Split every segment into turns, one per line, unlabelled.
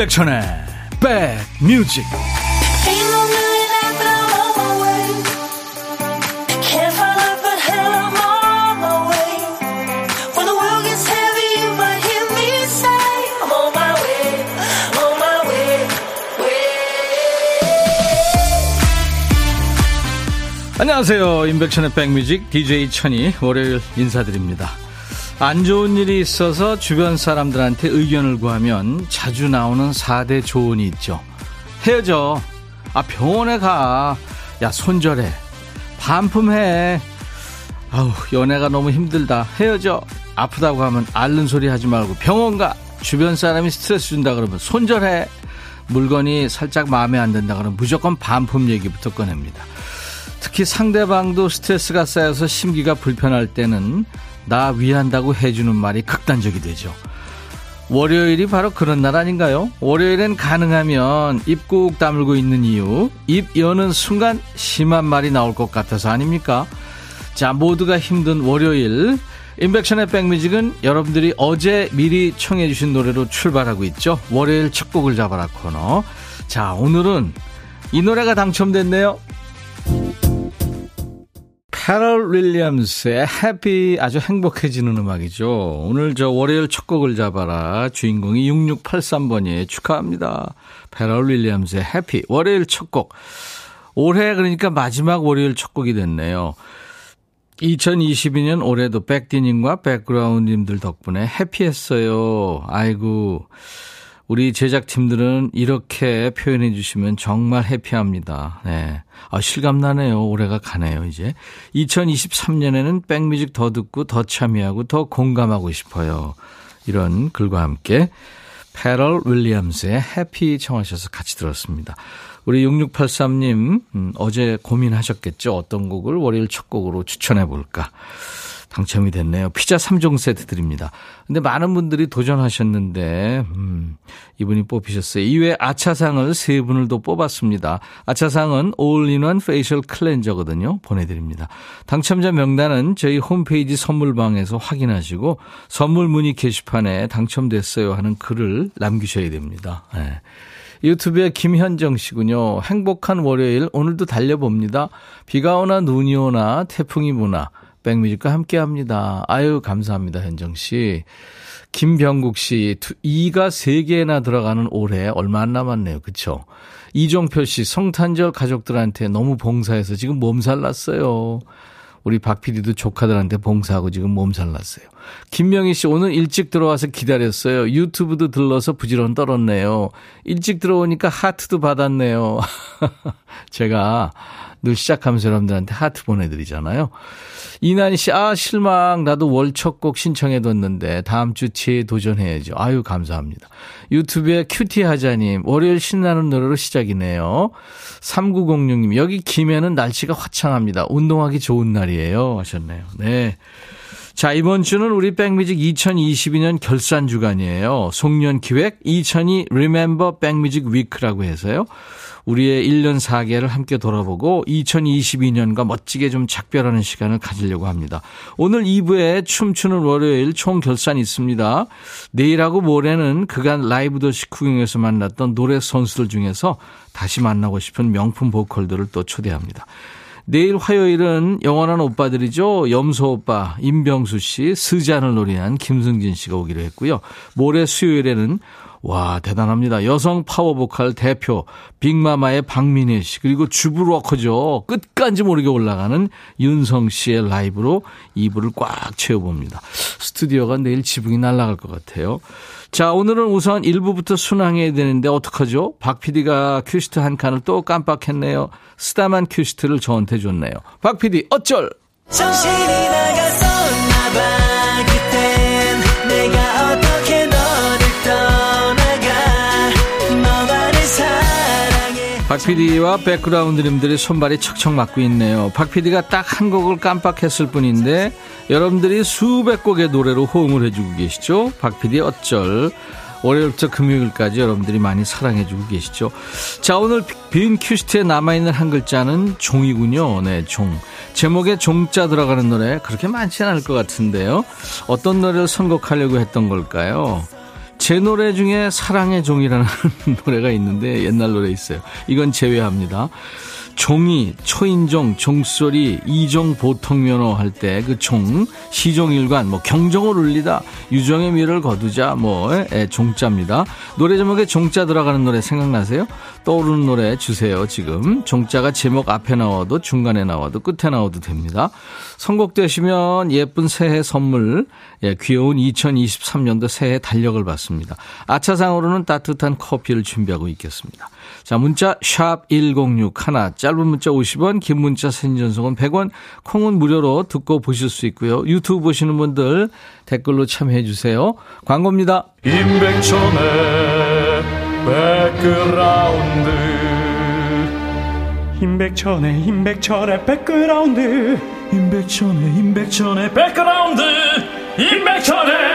임백천의 백뮤직. 안녕하세요. 임백천의 백뮤직. DJ 천이 월요일 인사드립니다 안 좋은 일이 있어서 주변 사람들한테 의견을 구하면 자주 나오는 4대 조언이 있죠. 헤어져. 아, 병원에 가. 야, 손절해. 반품해. 아우, 연애가 너무 힘들다. 헤어져. 아프다고 하면 앓는 소리 하지 말고 병원 가. 주변 사람이 스트레스 준다 그러면 손절해. 물건이 살짝 마음에 안 든다 그러면 무조건 반품 얘기부터 꺼냅니다. 특히 상대방도 스트레스가 쌓여서 심기가 불편할 때는 나 위한다고 해주는 말이 극단적이 되죠. 월요일이 바로 그런 날 아닌가요? 월요일엔 가능하면 입 꾹 다물고 있는 이유, 입 여는 순간 심한 말이 나올 것 같아서 아닙니까? 자, 모두가 힘든 월요일. 인백션의 백뮤직은 여러분들이 어제 미리 청해주신 노래로 출발하고 있죠. 월요일 첫 곡을 잡아라 코너. 자, 오늘은 이 노래가 당첨됐네요. 캐럴 윌리엄스의 Happy 아주 행복해지는 음악이죠. 오늘 저 월요일 첫 곡을 잡아라 주인공이 6683번이에요. 축하합니다. 캐럴 윌리엄스의 Happy 월요일 첫 곡. 올해 그러니까 마지막 월요일 첫 곡이 됐네요. 2022년 올해도 백디님과 백그라운드님들 덕분에 happy했어요. 아이고. 우리 제작팀들은 이렇게 표현해 주시면 정말 happy합니다. 네. 아, 실감나네요. 올해가 가네요, 이제. 2023년에는 백뮤직 더 듣고 더 참여하고 더 공감하고 싶어요. 이런 글과 함께 패럴 윌리엄스의 해피 청하셔서 같이 들었습니다. 우리 6683님, 음, 어제 고민하셨겠죠? 어떤 곡을 월요일 첫 곡으로 추천해 볼까? 당첨이 됐네요. 피자 3종 세트 드립니다. 근데 많은 분들이 도전하셨는데, 음, 이분이 뽑히셨어요. 이외에 아차상을 세 분을 또 뽑았습니다. 아차상은 all-in-one facial cleanser거든요. 보내드립니다. 당첨자 명단은 저희 홈페이지 선물방에서 확인하시고, 선물 문의 게시판에 당첨됐어요 하는 글을 남기셔야 됩니다. 네. 유튜브에 김현정 씨군요. 행복한 월요일 오늘도 달려봅니다. 비가 오나 눈이 오나 태풍이 부나 백뮤직과 함께 합니다. 아유, 감사합니다, 현정 씨. 김병국 씨, 2가 3개나 들어가는 올해 얼마 안 남았네요. 그쵸? 이종표 씨, 성탄절 가족들한테 너무 봉사해서 지금 몸살 났어요. 우리 박 PD도 조카들한테 봉사하고 지금 몸살 났어요. 김명희 씨, 오늘 일찍 들어와서 기다렸어요. 유튜브도 들러서 부지런 떨었네요. 일찍 들어오니까 하트도 받았네요. 제가 늘 시작하면서 여러분들한테 하트 보내드리잖아요. 이난희 씨, 아, 실망. 나도 월첫곡 신청해뒀는데, 다음 주치에 도전해야죠. 아유, 감사합니다. 유튜브에 큐티 하자님, 월요일 신나는 노래로 시작이네요. 3906님, 여기 김해는 날씨가 화창합니다. 운동하기 좋은 날이에요. 하셨네요. 네. 자, 이번 주는 우리 백뮤직 2022년 결산 주간이에요. 송년 기획 2002 Remember 백뮤직 위크라고 해서요. 우리의 1년 4개를 함께 돌아보고 2022년과 멋지게 좀 작별하는 시간을 가지려고 합니다. 오늘 2부에 춤추는 월요일 총 결산이 있습니다. 내일하고 모레는 그간 라이브 도시 구경에서 만났던 노래 선수들 중에서 다시 만나고 싶은 명품 보컬들을 또 초대합니다. 내일 화요일은 영원한 오빠들이죠. 염소 오빠, 임병수 씨, 스잔을 노래한 김승진 씨가 오기로 했고요. 모레 수요일에는 와, 대단합니다. 여성 파워 보컬 대표, 빅마마의 박민혜 씨, 그리고 주부로커죠. 끝까지 모르게 올라가는 윤성 씨의 라이브로 2부를 꽉 채워봅니다. 스튜디오가 내일 지붕이 날아갈 것 같아요. 자, 오늘은 우선 1부부터 순항해야 되는데 어떡하죠? 박 PD가 큐시트 한 칸을 또 깜빡했네요. 쓰다만 큐시트를 저한테 줬네요. 박 PD, 어쩔! 정신이 나갔었나 봐, PD와 백그라운드님들의 손발이 척척 맞고 있네요. 박 PD가 딱 한 곡을 깜빡했을 뿐인데 여러분들이 수백 곡의 노래로 호응을 해주고 계시죠. 박 PD 어쩔. 월요일부터 금요일까지 여러분들이 많이 사랑해주고 계시죠. 자, 오늘 빈 큐시트에 남아있는 한 글자는 종이군요. 네, 종. 제목에 종자 들어가는 노래 그렇게 많지는 않을 것 같은데요. 어떤 노래를 선곡하려고 했던 걸까요? 제 노래 중에 사랑의 종이라는 노래가 있는데 옛날 노래 있어요. 이건 제외합니다. 종이, 초인종, 종소리, 이종 보통면허 할 때 그 종, 시종일관, 뭐 경종을 울리다, 유정의 미를 거두자, 뭐 에, 종자입니다. 노래 제목에 종자 들어가는 노래 생각나세요? 떠오르는 노래 주세요. 지금 종자가 제목 앞에 나와도 중간에 나와도 끝에 나와도 됩니다. 선곡되시면 예쁜 새해 선물, 예, 귀여운 2023년도 새해 달력을 받습니다. 아차상으로는 따뜻한 커피를 준비하고 있겠습니다. 자, 문자 샵 1061, 짧은 문자 50원, 긴 문자 사진 전송은 100원, 콩은 무료로 듣고 보실 수 있고요. 유튜브 보시는 분들 댓글로 참여해 주세요. 광고입니다.
임백천의 백그라운드 임백천의 임백천의 백그라운드 임백천의 임백천의 백그라운드 임백천의 임백천의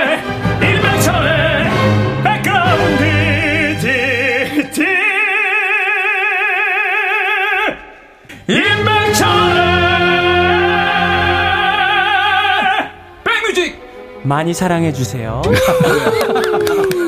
많이 사랑해 주세요.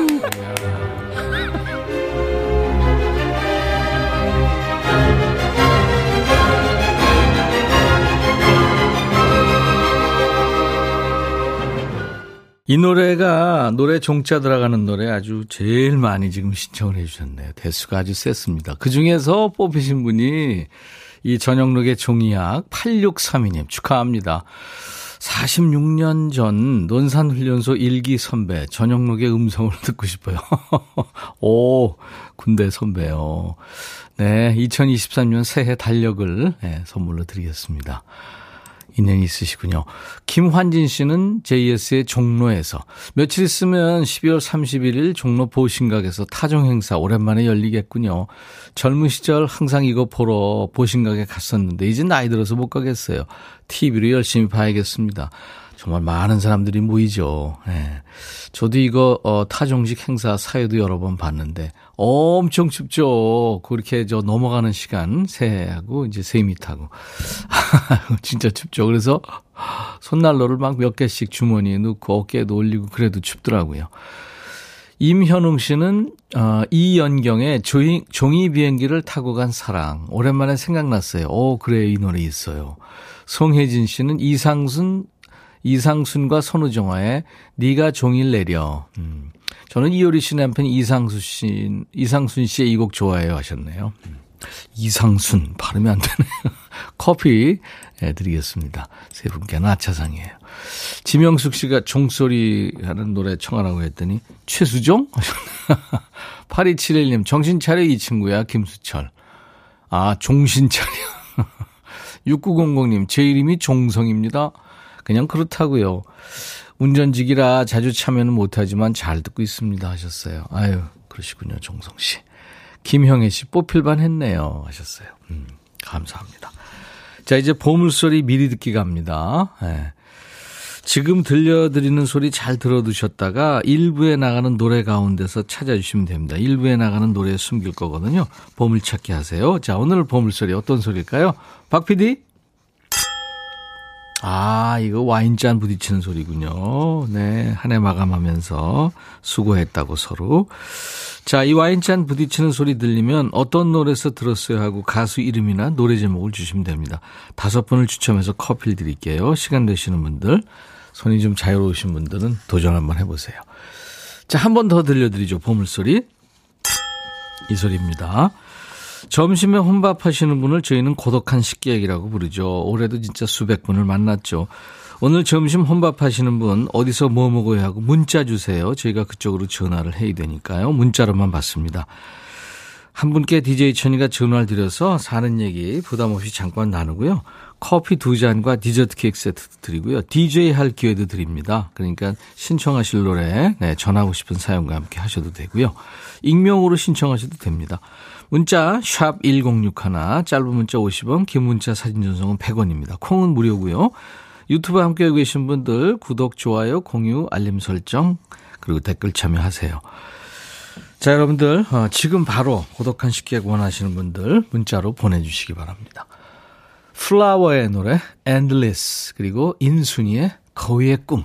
이 노래가 노래 종자 들어가는 노래 아주 제일 많이 지금 신청을 해주셨네요. 대수가 아주 셌습니다. 그 중에서 뽑히신 분이 이 전영록의 종이약 8632님 축하합니다. 46년 전 논산훈련소 일기 선배 전영록의 음성을 듣고 싶어요. 오, 군대 선배요. 네, 2023년 새해 달력을 네, 선물로 드리겠습니다. 인연이 있으시군요. 김환진 씨는 JS의 종로에서 며칠 있으면 12월 31일 종로 보신각에서 타종 행사 오랜만에 열리겠군요. 젊은 시절 항상 이거 보러 보신각에 갔었는데 이제 나이 들어서 못 가겠어요. TV로 열심히 봐야겠습니다. 정말 많은 사람들이 모이죠. 예. 저도 이거 어, 타종식 행사 사회도 여러 번 봤는데 엄청 춥죠. 그렇게 저 넘어가는 시간 새해하고 이제 세미 타고 진짜 춥죠. 그래서 손난로를 막 몇 개씩 주머니에 넣고 어깨에도 올리고 그래도 춥더라고요. 임현웅 씨는 어, 이연경의 조이, 종이 비행기를 타고 간 사랑 오랜만에 생각났어요. 오 그래 이 노래 있어요. 송혜진 씨는 이상순 이상순과 선우정아의 네가 종일 내려. 음. 저는 이효리 씨 남편 이상수 씨, 이상순 씨의 이 곡 좋아해요 하셨네요. 음. 이상순 발음이 안 되네요. 커피 네, 드리겠습니다. 세 분께는 아차상이에요. 지명숙 씨가 종소리 하는 노래 청하라고 했더니 최수종? 8271님 정신 차려 이 친구야 김수철. 아 종신 차려. 6900님 제 이름이 종성입니다. 그냥 그렇다고요. 운전직이라 자주 참여는 못하지만 잘 듣고 있습니다 하셨어요. 아유 그러시군요 종성 씨. 김형애 씨 뽑힐만 했네요 하셨어요. 음, 감사합니다. 자 이제 보물소리 미리 듣기 갑니다. 네. 지금 들려드리는 소리 잘 들어두셨다가 일부에 나가는 노래 가운데서 찾아주시면 됩니다. 일부에 나가는 노래 숨길 거거든요. 보물찾기 하세요. 자 오늘 보물소리 어떤 소리일까요? 박 PD? 아, 이거 와인잔 부딪히는 소리군요. 네, 한 해 마감하면서 수고했다고 서로. 자, 이 와인잔 부딪히는 소리 들리면 어떤 노래에서 들었어요 하고 가수 이름이나 노래 제목을 주시면 됩니다. 다섯 분을 추첨해서 커피를 드릴게요. 시간 되시는 분들, 손이 좀 자유로우신 분들은 도전 한번 해보세요. 자, 한 번 더 들려드리죠. 보물소리. 이 소리입니다. 점심에 혼밥 하시는 분을 저희는 고독한 식객이라고 부르죠. 올해도 진짜 수백 분을 만났죠. 오늘 점심 혼밥 하시는 분 어디서 뭐 먹어야 하고 문자 주세요. 저희가 그쪽으로 전화를 해야 되니까요. 문자로만 받습니다. 한 분께 DJ 천이가 전화를 드려서 사는 얘기 부담 없이 잠깐 나누고요. 커피 두 잔과 디저트 케이크 세트 드리고요. DJ 할 기회도 드립니다. 그러니까 신청하실 노래 네, 전하고 싶은 사연과 함께 하셔도 되고요. 익명으로 신청하셔도 됩니다. 문자 1061, 짧은 문자 50원, 긴 문자 사진 전송은 100원입니다. 콩은 무료고요. 유튜브 함께 계신 분들 구독, 좋아요, 공유, 알림 설정 그리고 댓글 참여하세요. 자, 여러분들 어, 지금 바로 고독한 식객 원하시는 분들 문자로 보내주시기 바랍니다. 플라워의 노래 Endless 그리고 인순이의 거위의 꿈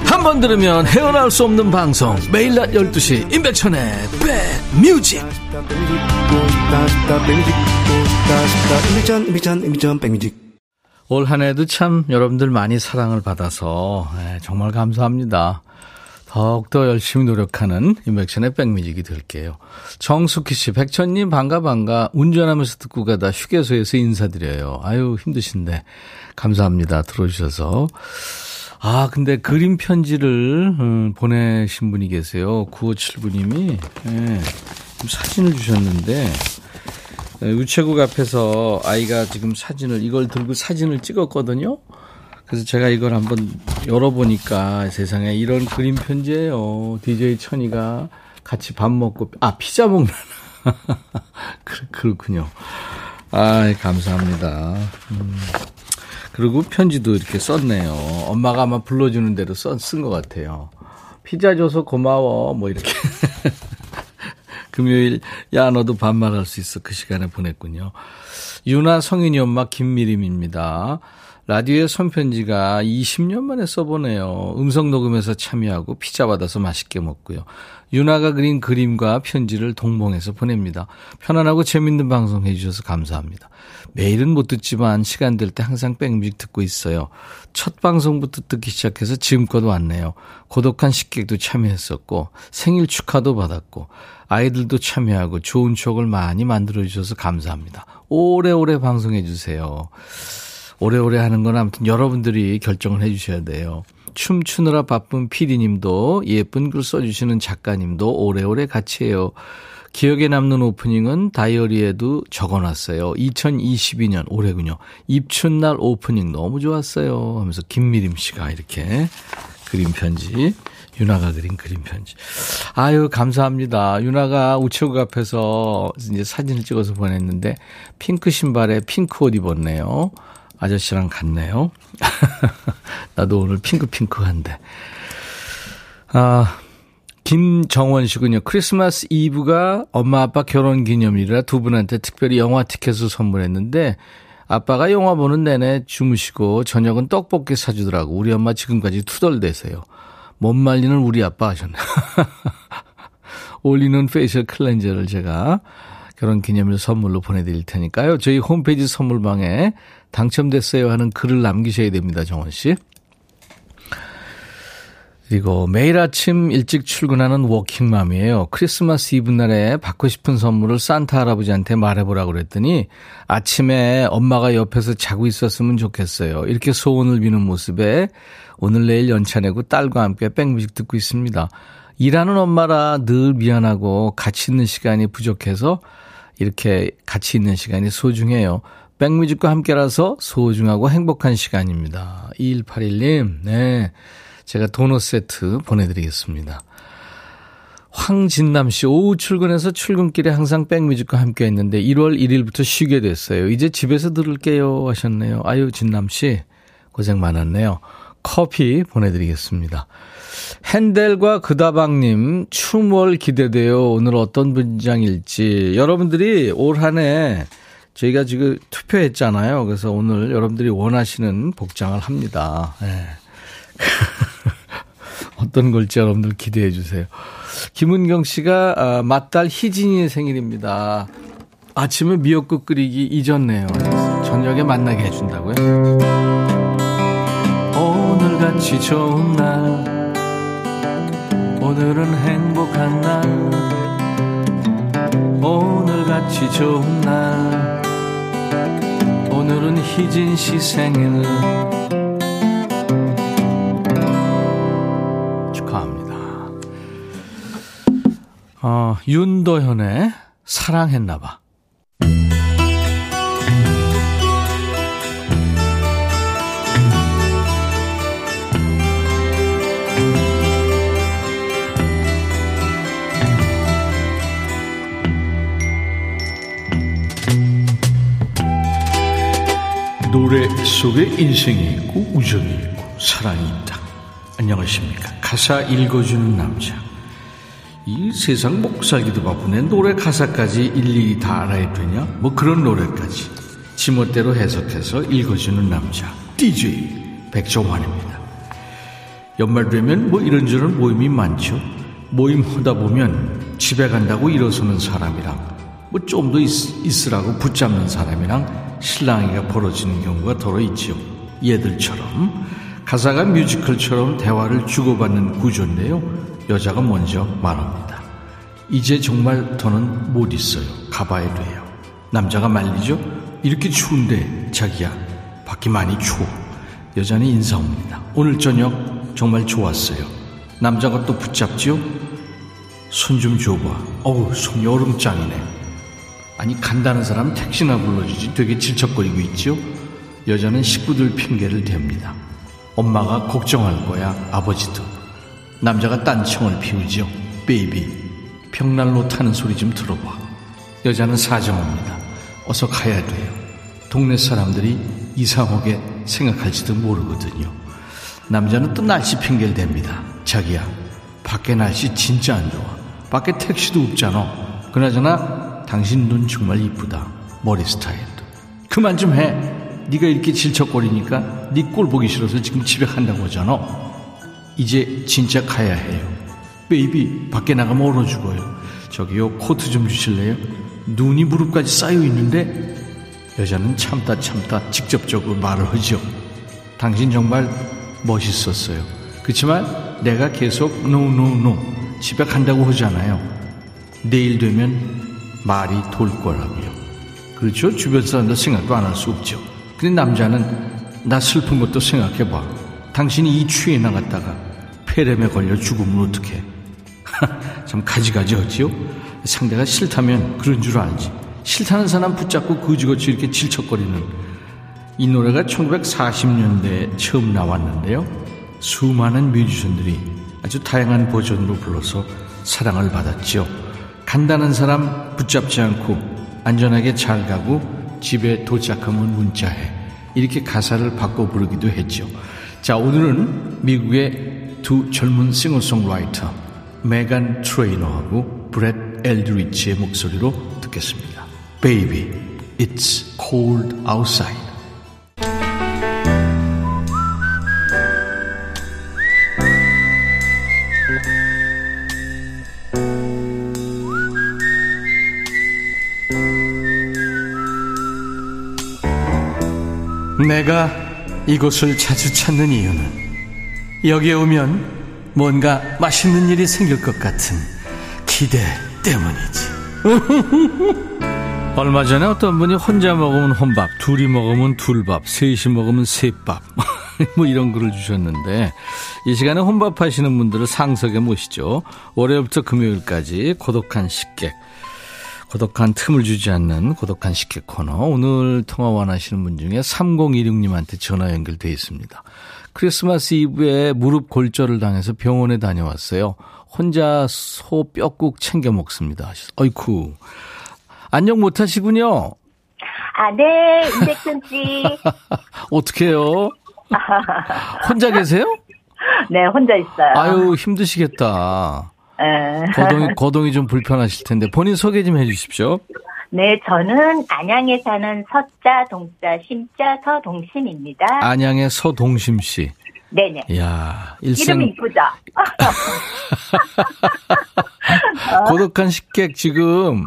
한 번 들으면 헤어나올 수 없는 방송 매일 낮 12시 임백천의 백뮤직 올 한 해도 참 여러분들 많이 사랑을 받아서 예, 정말 감사합니다. 더욱더 열심히 노력하는 인백션의 백뮤직이 될게요. 정숙희 씨, 백천님 반가 반가 운전하면서 듣고 가다 휴게소에서 인사드려요. 아유 힘드신데 감사합니다. 들어주셔서. 아 근데 그림 편지를 음, 보내신 분이 계세요. 9579님이 예, 사진을 주셨는데 네, 우체국 앞에서 아이가 지금 사진을 이걸 들고 사진을 찍었거든요. 그래서 제가 이걸 한번 열어보니까 세상에 이런 그림 편지예요. DJ 천이가 같이 밥 먹고 아 피자 먹는 그, 그렇군요. 아 감사합니다. 음. 그리고 편지도 이렇게 썼네요. 엄마가 아마 불러주는 대로 쓴 것 같아요. 피자 줘서 고마워 뭐 이렇게. 금요일 야 너도 반말할 수 있어 그 시간에 보냈군요. 유나 성인이 엄마 김미림입니다. 라디오에 손편지가 20년 만에 써보네요. 음성 녹음해서 참여하고 피자 받아서 맛있게 먹고요. 유나가 그린 그림과 편지를 동봉해서 보냅니다. 편안하고 재밌는 방송 해주셔서 감사합니다. 매일은 못 듣지만 시간 될 때 항상 백뮤직 듣고 있어요. 첫 방송부터 듣기 시작해서 지금껏 왔네요. 고독한 식객도 참여했었고 생일 축하도 받았고 아이들도 참여하고 좋은 추억을 많이 만들어 주셔서 감사합니다. 오래오래 방송해 주세요. 오래오래 하는 건 아무튼 여러분들이 결정을 해 주셔야 돼요. 춤추느라 바쁜 피디님도 예쁜 글 써주시는 작가님도 오래오래 같이 해요. 기억에 남는 오프닝은 다이어리에도 적어놨어요. 2022년 올해군요. 입춘날 오프닝 너무 좋았어요. 하면서 김미림 씨가 이렇게 그림 편지. 유나가 그린 그림 편지. 아유, 감사합니다. 유나가 우체국 앞에서 이제 사진을 찍어서 보냈는데, 핑크 신발에 핑크 옷 입었네요. 아저씨랑 같네요. 나도 오늘 핑크핑크한데. 아, 김정원 씨군요. 크리스마스 이브가 엄마 아빠 결혼 기념일이라 두 분한테 특별히 영화 티켓을 선물했는데 아빠가 영화 보는 내내 주무시고 저녁은 떡볶이 사주더라고. 우리 엄마 지금까지 투덜대세요. 못 말리는 우리 아빠 하셨네. all-in-one facial cleanser를 제가 결혼 기념일 선물로 보내드릴 테니까요. 저희 홈페이지 선물방에 당첨됐어요 하는 글을 남기셔야 됩니다. 정원 씨. 그리고 매일 아침 일찍 출근하는 워킹맘이에요. 크리스마스 이브 날에 받고 싶은 선물을 산타 할아버지한테 말해보라고 그랬더니 아침에 엄마가 옆에서 자고 있었으면 좋겠어요. 이렇게 소원을 비는 모습에 오늘 내일 연차 내고 딸과 함께 백뮤직 듣고 있습니다. 일하는 엄마라 늘 미안하고 같이 있는 시간이 부족해서 이렇게 같이 있는 시간이 소중해요. 백뮤직과 함께라서 소중하고 행복한 시간입니다. 2181님, 네. 제가 도넛 세트 보내드리겠습니다. 황진남 씨, 오후 출근해서 출근길에 항상 백뮤직과 함께 했는데 1월 1일부터 쉬게 됐어요. 이제 집에서 들을게요 하셨네요. 아유, 진남 씨, 고생 많았네요. 커피 보내드리겠습니다. 핸델과 그다방님, 춤월 기대돼요. 오늘 어떤 분장일지. 여러분들이 올 한 해 저희가 지금 투표했잖아요. 그래서 오늘 여러분들이 원하시는 복장을 합니다. 네. 어떤 걸지 여러분들 기대해 주세요. 김은경 씨가 아, 맏딸 희진이의 생일입니다. 아침에 미역국 끓이기 잊었네요. 저녁에 만나게 해준다고요? 오늘같이 좋은 날 오늘은 행복한 날 오늘 같이 좋은 날. 오늘은 희진 씨 생일. 어, 윤도현의 사랑했나봐. 노래 속에 인생이 있고 우정이 있고 사랑이 있다. 안녕하십니까. 가사 읽어주는 남자. 이 세상 목살기도 바쁘네. 노래 가사까지 일일이 다 알아야 되냐? 뭐 그런 노래까지. 지멋대로 해석해서 읽어주는 남자. DJ 백종환입니다. 연말 되면 뭐 이런저런 모임이 많죠. 모임 하다 보면 집에 간다고 일어서는 사람이랑 뭐 좀 더 있으라고 붙잡는 사람이랑 실랑이가 벌어지는 경우가 더러 있죠. 얘들처럼 가사가 뮤지컬처럼 대화를 주고받는 구조인데요. 여자가 먼저 말합니다. 이제 정말 더는 못 있어요. 가봐야 돼요. 남자가 말리죠. 이렇게 추운데 자기야 밖이 많이 추워. 여자는 인사옵니다. 오늘 저녁 정말 좋았어요. 남자가 또 붙잡지요. 손 좀 줘봐. 어우 손이 얼음장이네. 아니 간다는 사람 택시나 불러주지 되게 질척거리고 있죠. 여자는 식구들 핑계를 댑니다. 엄마가 걱정할 거야 아버지도. 남자가 딴청을 피우죠. baby 벽난로 타는 소리 좀 들어봐. 여자는 사정합니다. 어서 가야 돼요. 동네 사람들이 이상하게 생각할지도 모르거든요. 남자는 또 날씨 핑계를 댑니다. 자기야 밖에 날씨 진짜 안 좋아. 밖에 택시도 없잖아. 그나저나 당신 눈 정말 이쁘다. 머리 스타일도. 그만 좀 해. 네가 이렇게 질척거리니까 네 꼴 보기 싫어서 지금 집에 간다고 하잖아. 이제 진짜 가야 해요. baby 밖에 나가면 얼어 죽어요. 저기요 코트 좀 주실래요? 눈이 무릎까지 쌓여 있는데 여자는 참다 참다 직접적으로 말을 하죠. 당신 정말 멋있었어요. 그렇지만 내가 계속 no no no no, no, 집에 간다고 하잖아요. 내일 되면 말이 돌 거라고요. 그렇죠? 주변 사람들 생각도 안 할 수 없죠. 근데 남자는 나 슬픈 것도 생각해봐. 당신이 이 추위에 나갔다가 폐렴에 걸려 죽으면 어떡해. 참 가지가지 하지요? 상대가 싫다면 그런 줄 알지. 싫다는 사람 붙잡고 거지같이 이렇게 질척거리는 이 노래가 1940년대에 처음 나왔는데요. 수많은 뮤지션들이 아주 다양한 버전으로 불러서 사랑을 받았죠. 간다는 사람 붙잡지 않고 안전하게 잘 가고 집에 도착하면 문자해. 이렇게 가사를 바꿔 부르기도 했죠. 자, 오늘은 미국의 두 젊은 싱어송라이터 메간 트레이너하고 브렛 엘드리치의 목소리로 듣겠습니다. Baby, it's cold outside. 내가 이곳을 자주 찾는 이유는 여기에 오면 뭔가 맛있는 일이 생길 것 같은 기대 때문이지. 얼마 전에 어떤 분이 혼자 먹으면 혼밥, 둘이 먹으면 둘밥, 셋이 먹으면 셋밥. 뭐 이런 글을 주셨는데 이 시간에 혼밥 하시는 분들을 상석에 모시죠. 월요일부터 금요일까지 고독한 식객. 고독한 틈을 주지 않는 고독한 식객 코너. 오늘 통화 원하시는 분 중에 3016님한테 전화 연결돼 있습니다. 크리스마스 이브에 무릎 골절을 당해서 병원에 다녀왔어요. 혼자 소 뼈국 챙겨 먹습니다. 어이쿠. 안녕 못 하시군요.
아, 네, 임백천 씨.
어떡해요? 혼자 계세요?
네, 혼자 있어요.
아유, 힘드시겠다.
에.
거동이, 거동이 좀 불편하실 텐데 본인 소개 좀 해주십시오.
네, 저는 안양에 사는 서자, 동자, 심자, 서동심입니다.
안양의 서동심 씨.
네네.
이야, 일생
이름이 이쁘죠?
고독한 식객 지금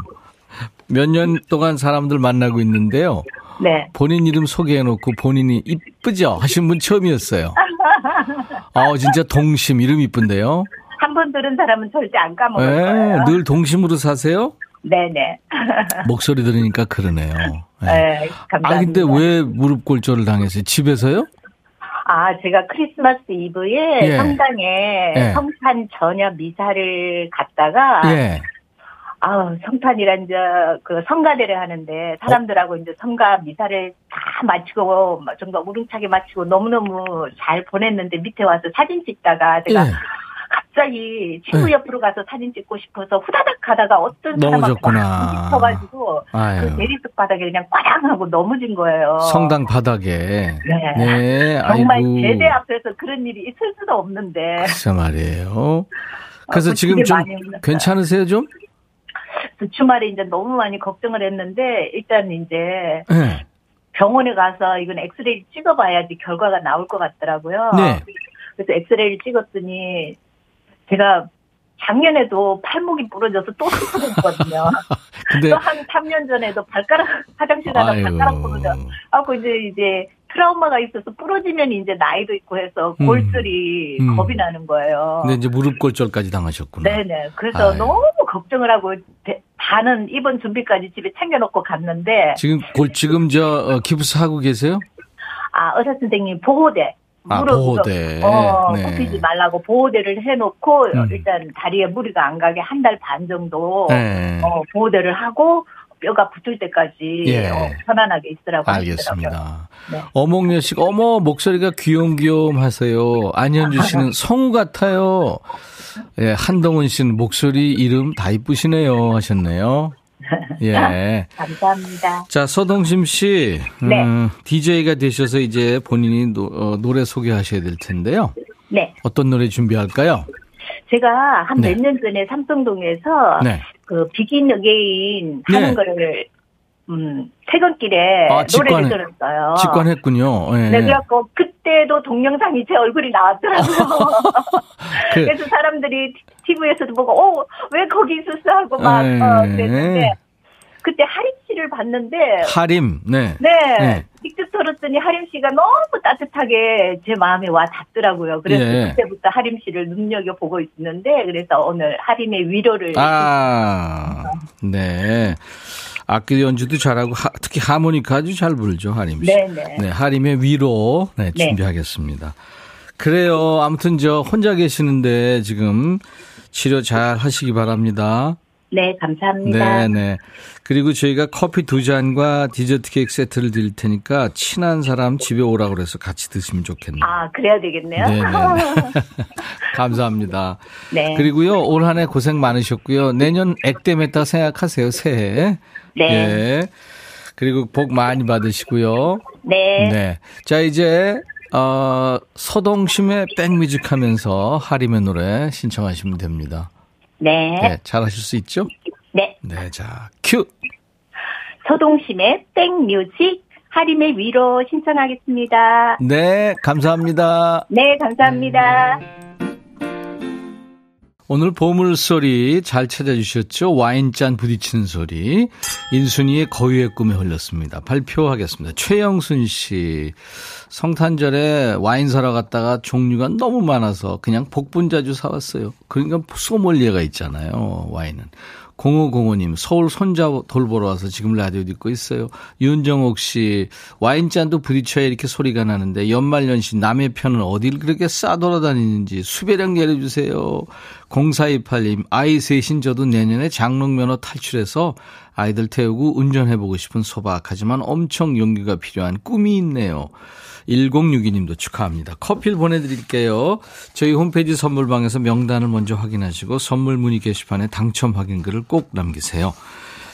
몇 년 동안 사람들 만나고 있는데요.
네.
본인 이름 소개해놓고 본인이 이쁘죠 하신 분 처음이었어요. 아, 진짜 동심 이름 이쁜데요.
한 번 들은 사람은 절대 안 까먹을
네,
거예요.
늘 동심으로 사세요?
네네.
목소리 들으니까 그러네요. 네.
네, 감사합니다.
아, 근데 왜 무릎 골절을 당했어요? 집에서요?
아, 제가 크리스마스 이브에
예.
성당에
예.
성탄 저녁 미사를 갔다가
예.
아우 성탄이란 저그 성가대를 하는데 사람들하고 이제 성가 미사를 다 마치고 막 정말 우렁차게 마치고 너무너무 잘 보냈는데 밑에 와서 사진 찍다가 제가
예.
갑자기 친구
네.
옆으로 가서 사진 찍고 싶어서 후다닥 가다가 어떤
넘어졌구나.
사람한테 쳐가지고
아유.
그 대리석 바닥에 그냥 꽈당 하고 넘어진 거예요.
성당 바닥에.
네.
네,
정말
아이고.
제대 앞에서 그런 일이 있을 수도 없는데
글쎄 말이에요. 그래서
어,
지금 좀. 괜찮으세요, 좀?
그 주말에 이제 너무 많이 걱정을 했는데 일단 이제
네.
병원에 가서 이건 엑스레이 찍어봐야지 결과가 나올 것 같더라고요.
네.
그래서 엑스레이를 찍었더니 제가 작년에도 팔목이 부러져서 또 수술했거든요.
근데,
또한 3년 전에도 발가락 화장실 가다
네. 아이고.
발가락 부러져. 하고 이제 이제 트라우마가 있어서 부러지면 이제 나이도 있고 해서
음.
골절이
음.
겁이 나는 거예요.
근데 이제 무릎 골절까지 당하셨구나.
네네. 그래서
아유.
너무 걱정을 하고 대- 다는 입원 준비까지 집에 챙겨놓고 갔는데
지금 골, 지금 저, 어, 기부스 하고 계세요?
아 의사 선생님 보호대
아, 보호대.
어
네.
굽히지 말라고 보호대를 해놓고
음.
일단 다리에 무리가 안 가게 한 달 반 정도
네.
어, 보호대를 하고 뼈가 붙을 때까지
예.
어, 편안하게 있으라고.
알겠습니다.
네.
어몽여 씨가 어머 목소리가 귀염귀염 하세요. 안현주 씨는 성우 같아요. 예, 한동훈 씨는 목소리 이름 다 이쁘시네요 하셨네요. 예.
감사합니다.
자, 서동심 씨.
네.
음, DJ가 되셔서 이제 본인이 노, 어, 노래 소개하셔야 될 텐데요.
네,
어떤 노래 준비할까요?
제가 한
네.
몇년 전에 삼성동에서
네.
그 비긴 어게인 하는
네.
거를 음, 퇴근길에
아.
노래를 들었어요.
직관했군요. 예.
네, 그래갖고 그때도 동영상이 제 얼굴이 나왔더라고요.
그-
그래서 사람들이 TV에서도 보고, 어, 왜 거기 있었어? 하고 막,
네.
어, 그랬는데, 그때 하림 씨를 봤는데,
하림. 네.
네,
네.
직접 들었더니 하림 씨가 너무 따뜻하게 제 마음에 와 닿더라고요. 그래서
예.
그때부터 하림 씨를 눈여겨 보고 있는데, 그래서 오늘 하림의 위로를.
아, 네. 악기 연주도 잘하고 하- 특히 하모니카 아주 잘 부르죠 하림 씨.
네네.
네, 하림의 위로 네,
네.
준비하겠습니다. 그래요. 아무튼 저 혼자 계시는데 지금 치료 잘 하시기 바랍니다.
네, 감사합니다.
네, 네. 그리고 저희가 커피 두 잔과 디저트 케이크 세트를 드릴 테니까 친한 사람 집에 오라고 그래서 같이 드시면 좋겠네요.
아, 그래야 되겠네요.
네, 네, 네. 감사합니다.
네.
그리고 올한 해 고생 많으셨고요. 내년 액땜했다 생각하세요, 새해.
네.
예. 그리고 복 많이 받으시고요.
네.
네. 자, 이제, 어, 서동심의 백뮤직 하면서 하림의 노래 신청하시면 됩니다.
네.
네. 잘 하실 수 있죠?
네.
네. 자, 큐!
서동심의 백뮤직 하림의 위로 신청하겠습니다.
네. 감사합니다.
네, 감사합니다.
오늘 보물소리 잘 찾아주셨죠? 와인잔 부딪히는 소리. 인순이의 거위의 꿈에 흘렸습니다. 발표하겠습니다. 최영순 씨. 성탄절에 와인 사러 갔다가 종류가 너무 많아서 그냥 복분자주 사왔어요. 그러니까 소믈리에가 있잖아요. 와인은. 0505님, 서울 손자 돌보러 와서 지금 라디오 듣고 있어요. 윤정옥 씨, 와인잔도 부딪혀야 이렇게 소리가 나는데, 연말연시 남의 편은 어딜 그렇게 싸돌아다니는지 수배령 내려주세요. 0428님, 아이 셋인 저도 내년에 장롱면허 탈출해서 아이들 태우고 운전해보고 싶은 소박하지만 엄청 용기가 필요한 꿈이 있네요. 1062님도 축하합니다. 커피를 보내드릴게요. 저희 홈페이지 선물방에서 명단을 먼저 확인하시고 선물 문의 게시판에 당첨 확인글을 꼭 남기세요.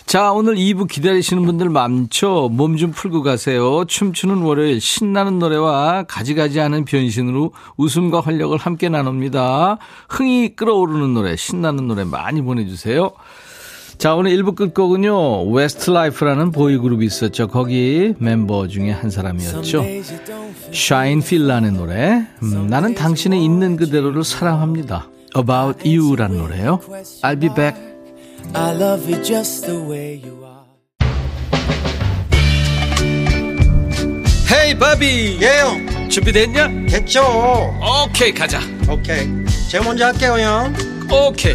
자, 오늘 2부 기다리시는 분들 많죠? 몸 좀 풀고 가세요. 춤추는 월요일 신나는 노래와 가지가지하는 변신으로 웃음과 활력을 함께 나눕니다. 흥이 끓어오르는 노래, 신나는 노래 많이 보내주세요. 자, 오늘 1부 끝곡은요, 웨스트 라이프라는 보이그룹이 있었죠. 거기 멤버 중에 한 사람이었죠. 셰인 필란의 노래, 음, 나는 당신의 있는 그대로를 사랑합니다. About You라는 노래요. I'll be back.
I love you just the way you are.
헤이 바비
예영
준비됐냐?
됐죠
오케이 가자
오케이 제가 먼저 할게요 형
오케이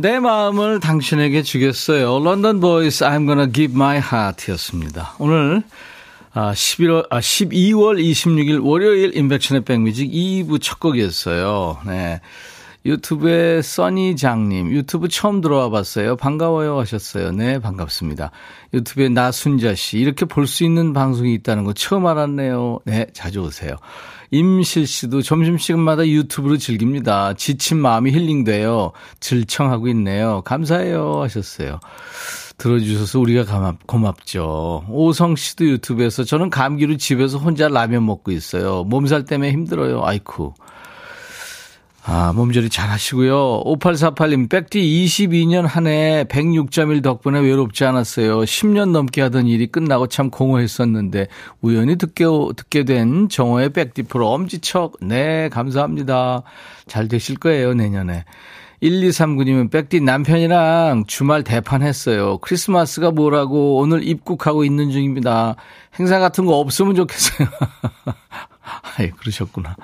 내 마음을 당신에게 주겠어요. 런던 보이스 I'm gonna give my heart 였습니다. 오늘 아, 11월, 아, 12월 26일 월요일 인백션의 백뮤직 2부 첫 곡이었어요. 네. 유튜브에 써니장님, 유튜브 처음 들어와 봤어요. 반가워요 하셨어요. 네, 반갑습니다. 유튜브에 나순자 씨, 이렇게 볼 수 있는 방송이 있다는 거 처음 알았네요. 네, 자주 오세요. 임실 씨도 점심시간마다 유튜브로 즐깁니다. 지친 마음이 힐링돼요. 질청하고 있네요. 감사해요 하셨어요. 들어주셔서 우리가 고맙, 죠 오성 씨도 유튜브에서 저는 감기로 집에서 혼자 라면 먹고 있어요. 몸살 때문에 힘들어요. 아이쿠. 아, 몸조리 잘 하시고요. 5848님, 백디 22년 한 해 106.1 덕분에 외롭지 않았어요. 10년 넘게 하던 일이 끝나고 참 공허했었는데, 우연히 듣게, 듣게 된 정호의 백디 프로 엄지척. 네, 감사합니다. 잘 되실 거예요, 내년에. 1239님은 백디 남편이랑 주말 대판했어요. 크리스마스가 뭐라고 오늘 입국하고 있는 중입니다. 행사 같은 거 없으면 좋겠어요. 아이, 그러셨구나.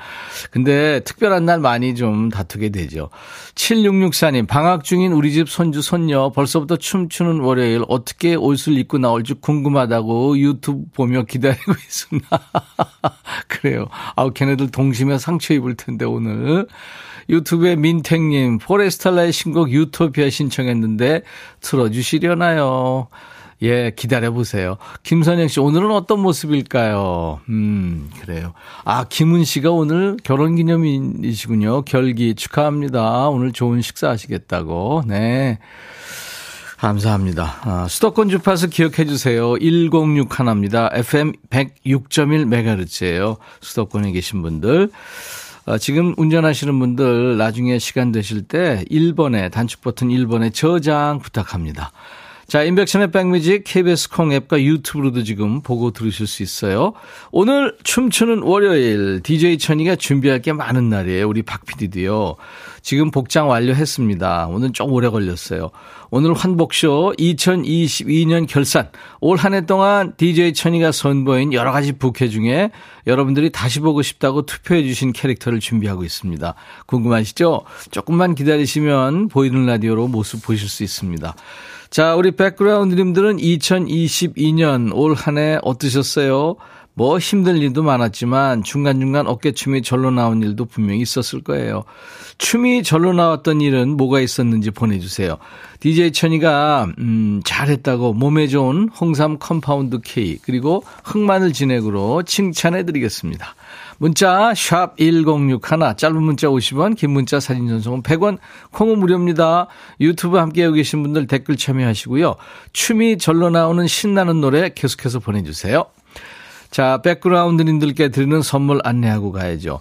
근데 특별한 날 많이 좀 다투게 되죠. 7664님, 방학 중인 우리 집 손주, 손녀, 벌써부터 춤추는 월요일 어떻게 옷을 입고 나올지 궁금하다고 유튜브 보며 기다리고 있습니다. 그래요. 아우, 걔네들 동심에 상처 입을 텐데, 오늘. 유튜브에 민택님, 포레스탈라의 신곡 유토피아 신청했는데 틀어주시려나요? 예, 기다려보세요. 김선영 씨, 오늘은 어떤 모습일까요? 음, 그래요. 아, 김은 씨가 오늘 결혼 기념일이시군요. 결기 축하합니다. 오늘 좋은 식사 하시겠다고. 네. 감사합니다. 아, 수도권 주파수 기억해 주세요. 106 하나입니다. FM 106.1MHz예요. 수도권에 계신 분들. 아, 지금 운전하시는 분들 나중에 시간 되실 때 1번에 단축 버튼 1번에 저장 부탁합니다. 자, 인백션의 백뮤직 KBS 콩 앱과 유튜브로도 지금 보고 들으실 수 있어요. 오늘 춤추는 월요일 DJ 천이가 준비할 게 많은 날이에요. 우리 박 PD도요. 지금 복장 완료했습니다. 오늘 좀 오래 걸렸어요. 오늘 환복쇼 2022년 결산. 올 한 해 동안 DJ 천이가 선보인 여러 가지 부캐 중에 여러분들이 다시 보고 싶다고 투표해 주신 캐릭터를 준비하고 있습니다. 궁금하시죠? 조금만 기다리시면 보이는 라디오로 모습 보실 수 있습니다. 자, 우리 백그라운드님들은 2022년 올 한 해 어떠셨어요? 뭐 힘든 일도 많았지만 중간중간 어깨춤이 절로 나온 일도 분명히 있었을 거예요. 춤이 절로 나왔던 일은 뭐가 있었는지 보내주세요. DJ 천이가 음, 잘했다고 몸에 좋은 홍삼 compound K 그리고 흑마늘 진액으로 칭찬해드리겠습니다. 문자 1061, 짧은 문자 50원, 긴 문자 사진 전송은 100원, 콩은 무료입니다. 유튜브 함께하고 계신 분들 댓글 참여하시고요. 춤이 절로 나오는 신나는 노래 계속해서 보내주세요. 자, 백그라운드님들께 드리는 선물 안내하고 가야죠.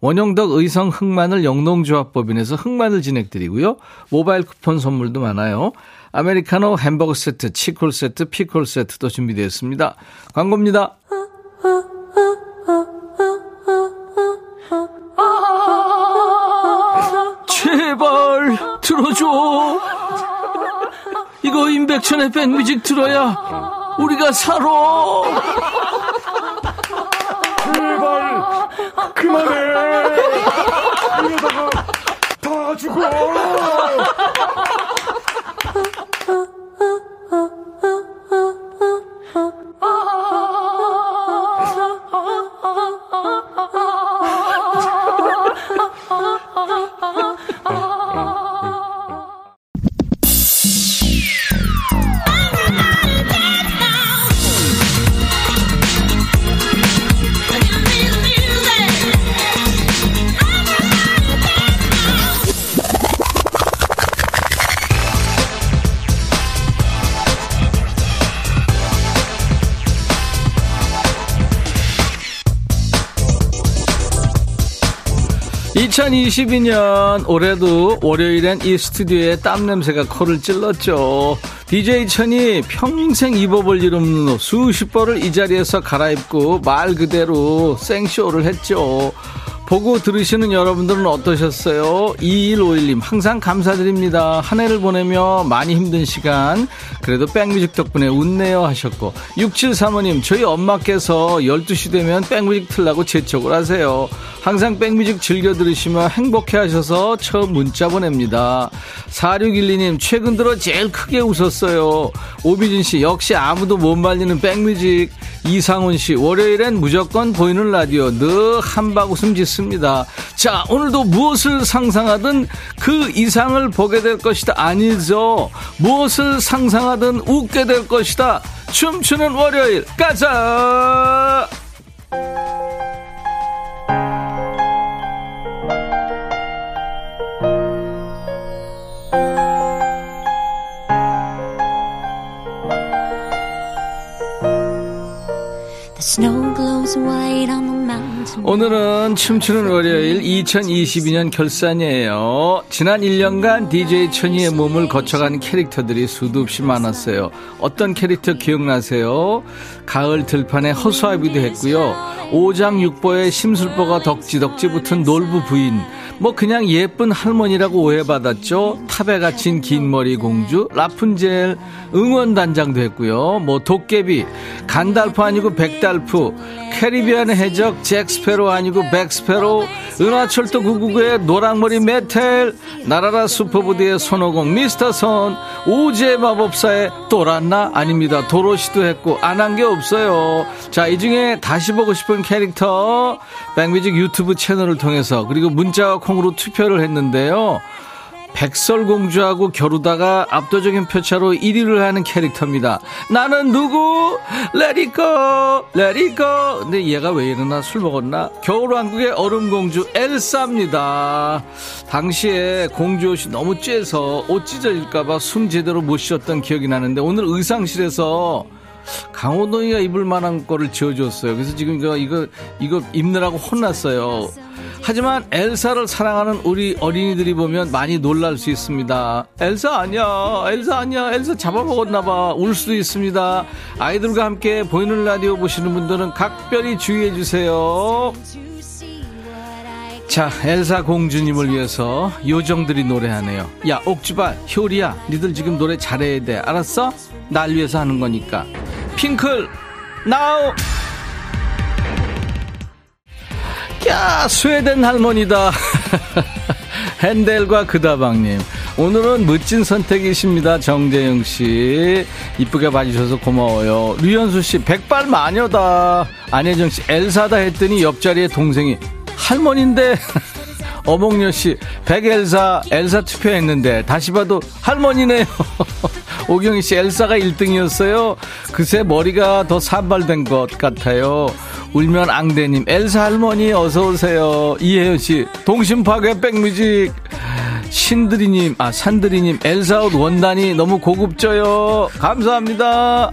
원형덕 의성 흑마늘 영농조합법인에서 흑마늘 진액 드리고요. 모바일 쿠폰 선물도 많아요. 아메리카노 햄버거 세트, 치콜 세트, 피콜 세트도 준비되어 있습니다. 광고입니다. 제발 들어줘. 이거 임백천의 백뮤직 들어야 우리가 살아.
그만해 이러다가 다 죽어
(2022년) 올해도 월요일엔 이 스튜디오에 땀 냄새가 코를 찔렀죠 DJ 천이 평생 입어볼 일 없는 옷 수십 벌을 이 자리에서 갈아입고 말 그대로 생쇼를 했죠. 보고 들으시는 여러분들은 어떠셨어요? 2151님, 항상 감사드립니다. 한 해를 보내며 많이 힘든 시간, 그래도 백뮤직 덕분에 웃네요 하셨고, 6735님, 저희 엄마께서 12시 되면 백뮤직 틀라고 재촉을 하세요. 항상 백뮤직 즐겨 들으시며 행복해 하셔서 처음 문자 보냅니다. 4612님, 최근 들어 제일 크게 웃었어요. 오비진 씨, 역시 아무도 못 말리는 백뮤직. 이상훈 씨, 월요일엔 무조건 보이는 라디오, 늘 한박 웃음 짓습니다. 자, 오늘도 무엇을 상상하든 그 이상을 보게 될 것이다. 아니죠. 무엇을 상상하든 웃게 될 것이다. 춤추는 월요일, 가자! 오늘은 춤추는 월요일 2022년 결산이에요. 지난 1년간 DJ 천이의 몸을 거쳐간 캐릭터들이 수도 없이 많았어요. 어떤 캐릭터 기억나세요? 가을 들판에 허수아비도 했고요. 오장육보에 심술보가 덕지덕지 붙은 놀부 부인. 뭐 그냥 예쁜 할머니라고 오해받았죠. 탑에 갇힌 긴 머리 공주, 라푼젤, 응원단장도 했고요. 뭐 도깨비, 간달프 아니고 백달프, 캐리비안의 해적 잭 스패로 아니고 백스페로, 은하철도 999의 노랑머리 메텔, 날아라 슈퍼보드의 손오공 미스터 손, 오즈의 마법사의 또란나 아닙니다. 도로시도 했고 안 한 게 없어요. 자, 이 중에 다시 보고 싶은 캐릭터 백뮤직 유튜브 채널을 통해서 그리고 문자와 콩으로 투표를 했는데요. 백설공주하고 겨루다가 압도적인 표차로 1위를 하는 캐릭터입니다. 나는 누구? 레리꺼! 레리꺼! 근데 얘가 왜 이러나 술 먹었나? 겨울왕국의 얼음공주 엘사입니다. 당시에 공주 옷이 너무 쬐서 옷 찢어질까봐 숨 제대로 못 쉬었던 기억이 나는데 오늘 의상실에서 강호동이가 입을 만한 거를 지어줬어요. 그래서 지금 이거, 이거, 이거 입느라고 혼났어요. 하지만 엘사를 사랑하는 우리 어린이들이 보면 많이 놀랄 수 있습니다. 엘사 아니야. 엘사 아니야. 엘사 잡아먹었나봐. 울 수도 있습니다. 아이들과 함께 보이는 라디오 보시는 분들은 각별히 주의해 주세요. 자, 엘사 공주님을 위해서 요정들이 노래하네요. 야, 옥주발, 효리야, 니들 지금 노래 잘해야 돼. 알았어? 날 위해서 하는 거니까. 핑클, 나우! 야, 스웨덴 할머니다. 핸델과 그다방님. 오늘은 멋진 선택이십니다. 정재영 씨. 이쁘게 봐주셔서 고마워요. 류현수 씨, 백발 마녀다. 안혜정 씨, 엘사다 했더니 옆자리에 동생이 할머니인데. 어몽여 씨, 백엘사, 엘사 투표했는데, 다시 봐도 할머니네요. 오경희 씨, 엘사가 1등이었어요. 그새 머리가 더 산발된 것 같아요. 울면 앙대님, 엘사 할머니 어서오세요. 이혜연 씨, 동심 파괴 백뮤직. 신드리님, 아, 산드리님, 엘사옷 원단이 너무 고급져요. 감사합니다.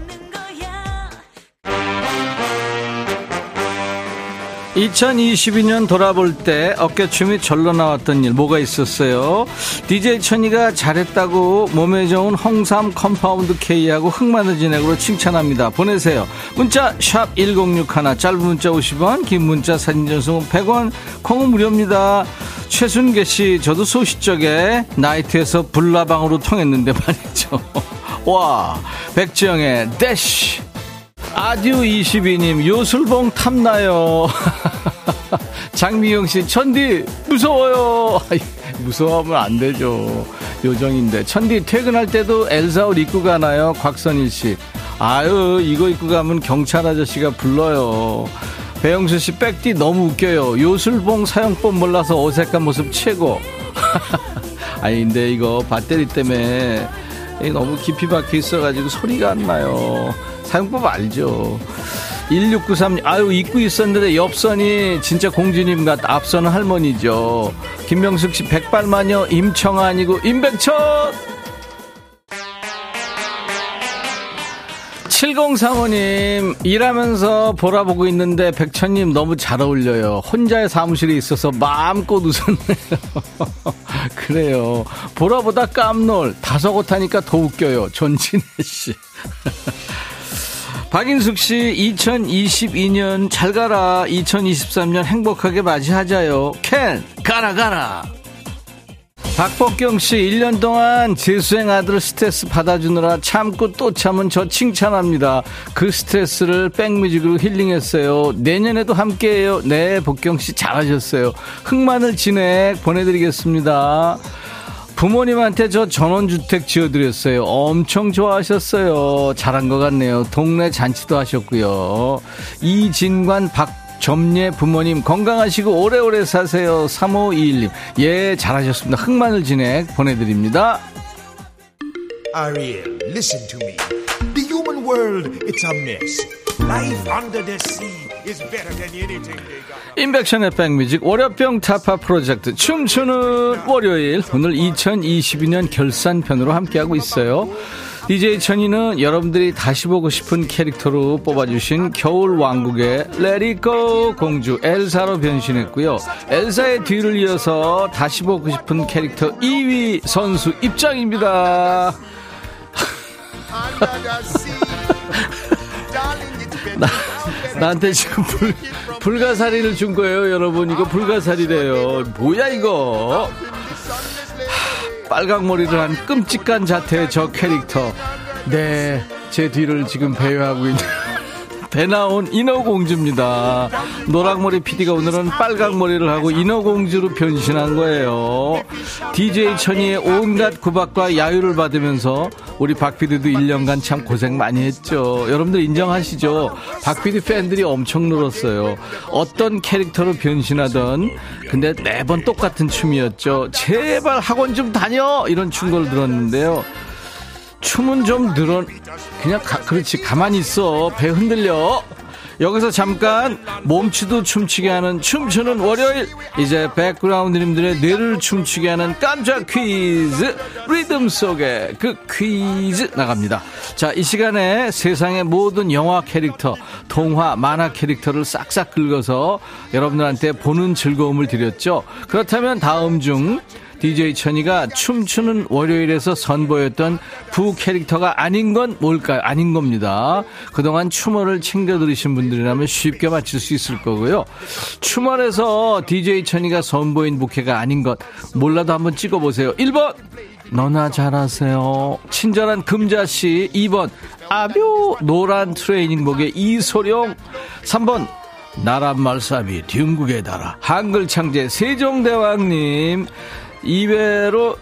2022년 돌아볼 때 어깨춤이 절로 나왔던 일 뭐가 있었어요? DJ 천이가 잘했다고 몸에 좋은 홍삼 compound K하고 흑마늘 진액으로 칭찬합니다. 보내세요. 문자 샵1061 짧은 문자 50원 긴 문자 사진 전송 100원 콩은 무료입니다. 최순계 씨 저도 소시적에 나이트에서 불나방으로 통했는데 말이죠. 와 백지영의 대쉬 아듀 22님, 요술봉 탐나요. 장미영 씨, 천디, 무서워요. 무서워하면 안 되죠. 요정인데. 천디, 퇴근할 때도 엘사 옷 입고 가나요? 곽선일 씨. 아유, 이거 입고 가면 경찰 아저씨가 불러요. 배영수 씨, 백디 너무 웃겨요. 요술봉 사용법 몰라서 어색한 모습 최고. 아니, 근데 이거 배터리 때문에 너무 깊이 박혀 있어가지고 소리가 안 나요. 사용법 알죠. 1693, 아유, 잊고 있었는데 옆선이 진짜 공주님 같, 앞선은 할머니죠. 김명숙 씨, 백발마녀, 임청아 아니고, 임백천! 7035님, 일하면서 보라보고 있는데 백천님 너무 잘 어울려요. 혼자의 사무실에 있어서 마음껏 웃었네요. 그래요. 보라보다 깜놀, 다소곳 하니까 더 웃겨요. 전진혜 씨. 박인숙 씨, 2022년 잘 가라. 2023년 행복하게 맞이하자요. 캔, 가라, 가라. 박복경 씨, 1년 동안 재수생 아들 스트레스 받아주느라 참고 또 참은 저 칭찬합니다. 그 스트레스를 백뮤직으로 힐링했어요. 내년에도 함께해요. 네, 복경 씨 잘하셨어요. 흑마늘 진액 보내드리겠습니다. 부모님한테 저 전원주택 지어드렸어요. 엄청 좋아하셨어요. 잘한 것 같네요. 동네 잔치도 하셨고요. 이진관 박 점례 부모님 건강하시고 오래오래 사세요. 3521님. 예, 잘하셨습니다. 흑마늘 진액 보내드립니다.
Ariel, listen to me. The human world, it's a mess. Life under the sea is better than anything they got.
인백션의 백뮤직 월요병 타파 프로젝트 춤추는 월요일 오늘 2022년 결산편으로 함께하고 있어요. DJ 천이는 여러분들이 다시 보고 싶은 캐릭터로 뽑아주신 겨울 왕국의 레리고 공주 엘사로 변신했고요. 엘사의 뒤를 이어서 다시 보고 싶은 캐릭터 2위 선수 입장입니다. 나, 나한테 지금 불, 불가사리를 준 거예요, 여러분. 이거 불가사리래요. 뭐야, 이거? 빨강머리를 한 끔찍한 자태의 저 캐릭터. 네, 제 뒤를 지금 배회하고 있는. 배 나온 인어공주입니다. 노랑머리 PD가 오늘은 빨강머리를 하고 인어공주로 변신한 거예요. DJ 천이의 온갖 구박과 야유를 받으면서 우리 박 PD도 1년간 참 고생 많이 했죠. 여러분들 인정하시죠? 박 PD 팬들이 엄청 늘었어요. 어떤 캐릭터로 변신하던 근데 매번 똑같은 춤이었죠. 제발 학원 좀 다녀! 이런 충고를 들었는데요. 춤은 좀 늘어 그냥 가, 그렇지. 가만히 있어. 배 흔들려. 여기서 잠깐 몸치도 춤추게 하는 춤추는 월요일. 이제 백그라운드님들의 뇌를 춤추게 하는 깜짝 퀴즈. 리듬 속에 그 퀴즈 나갑니다. 자 이 시간에 세상의 모든 영화 캐릭터 동화 만화 캐릭터를 싹싹 긁어서 여러분들한테 보는 즐거움을 드렸죠. 그렇다면 다음 중 DJ 천이가 춤추는 월요일에서 선보였던 부 캐릭터가 아닌 건 뭘까요? 아닌 겁니다. 그동안 추모를 챙겨 들으신 분들이라면 쉽게 맞출 수 있을 거고요. 추모에서 DJ 천이가 선보인 부캐가 아닌 것 몰라도 한번 찍어보세요. 1번 너나 잘하세요. 친절한 금자씨 2번 아뷰 노란 트레이닝복의 이소룡 3번 나란 말싸미 듀국에 달아 한글 창제 세종대왕님 이외로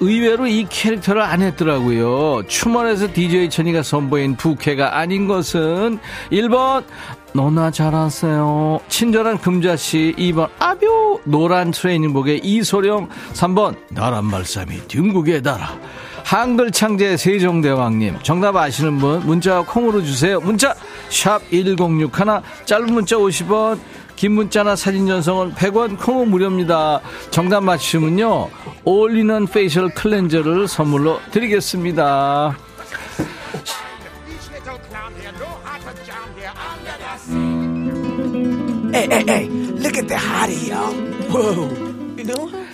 의외로 이 캐릭터를 안 했더라고요. 추멀에서 DJ 천이가 선보인 부캐가 아닌 것은 1번 너나 잘하세요. 친절한 금자씨 2번 아뷰 노란 트레이닝복의 이소령 3번 나란 말싸미 둥국에 달아 한글 창제 세종대왕님 정답 아시는 분 문자 콩으로 주세요. 문자 샵 1061 짧은 문자 50원 긴 문자나 사진 전송은 100원 콩은 무료입니다. 정답 맞히시면요. 올리는 페이셜 클렌저를 선물로 드리겠습니다.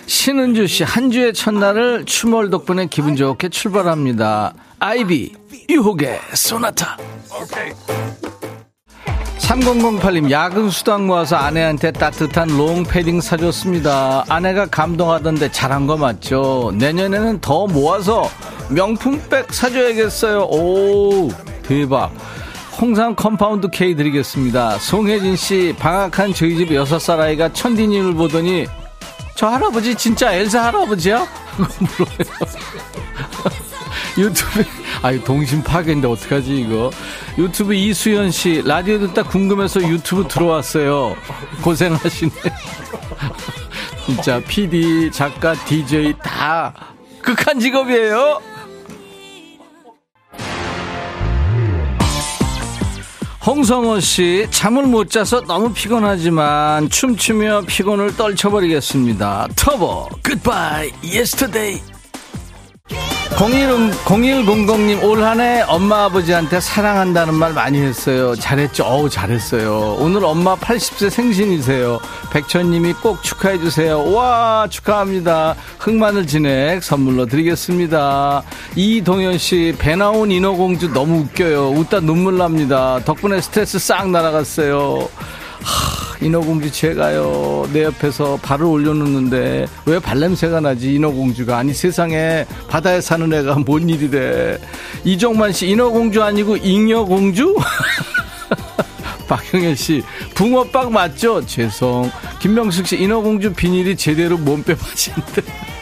신은주 씨, 한 주의 첫날을 춤월 덕분에 기분 좋게 출발합니다. 아이비, 유혹의 소나타. 3008님, 야근 수당 모아서 아내한테 따뜻한 롱 패딩 사줬습니다. 아내가 감동하던데 잘한 거 맞죠? 내년에는 더 모아서 명품백 사줘야겠어요. 오, 대박. 홍삼 compound K 드리겠습니다. 송혜진 씨, 방학한 저희 집 여섯 살 아이가 천디님을 보더니 저 할아버지 진짜 엘사 할아버지야? 물어요. 유튜브에 아유 동심 파괴인데 어떡하지 이거 유튜브 이수연 씨 라디오 듣다 궁금해서 유튜브 들어왔어요 고생하시네 진짜 PD 작가 DJ 다 극한 직업이에요 홍성호 씨, 잠을 못 자서 너무 피곤하지만 춤추며 피곤을 떨쳐버리겠습니다. 터보, Goodbye, Yesterday. 01, 0100님 올 한해 엄마 아버지한테 사랑한다는 말 많이 했어요. 잘했죠. 어우 잘했어요. 오늘 엄마 80세 생신이세요. 백천님이 꼭 축하해 주세요. 와 축하합니다. 흑마늘 진액 선물로 드리겠습니다. 이동현 씨 배 나온 인어공주 너무 웃겨요. 웃다 눈물 납니다. 덕분에 스트레스 싹 날아갔어요. 하, 인어공주 제가요 내 옆에서 발을 올려놓는데 왜 발냄새가 나지 인어공주가? 아니 세상에 바다에 사는 애가 뭔 일이래? 이종만 씨 인어공주 아니고 잉여공주? 박형현 씨 붕어빵 맞죠? 죄송. 김명숙 씨 인어공주 비닐이 제대로 몸빼 맞는데.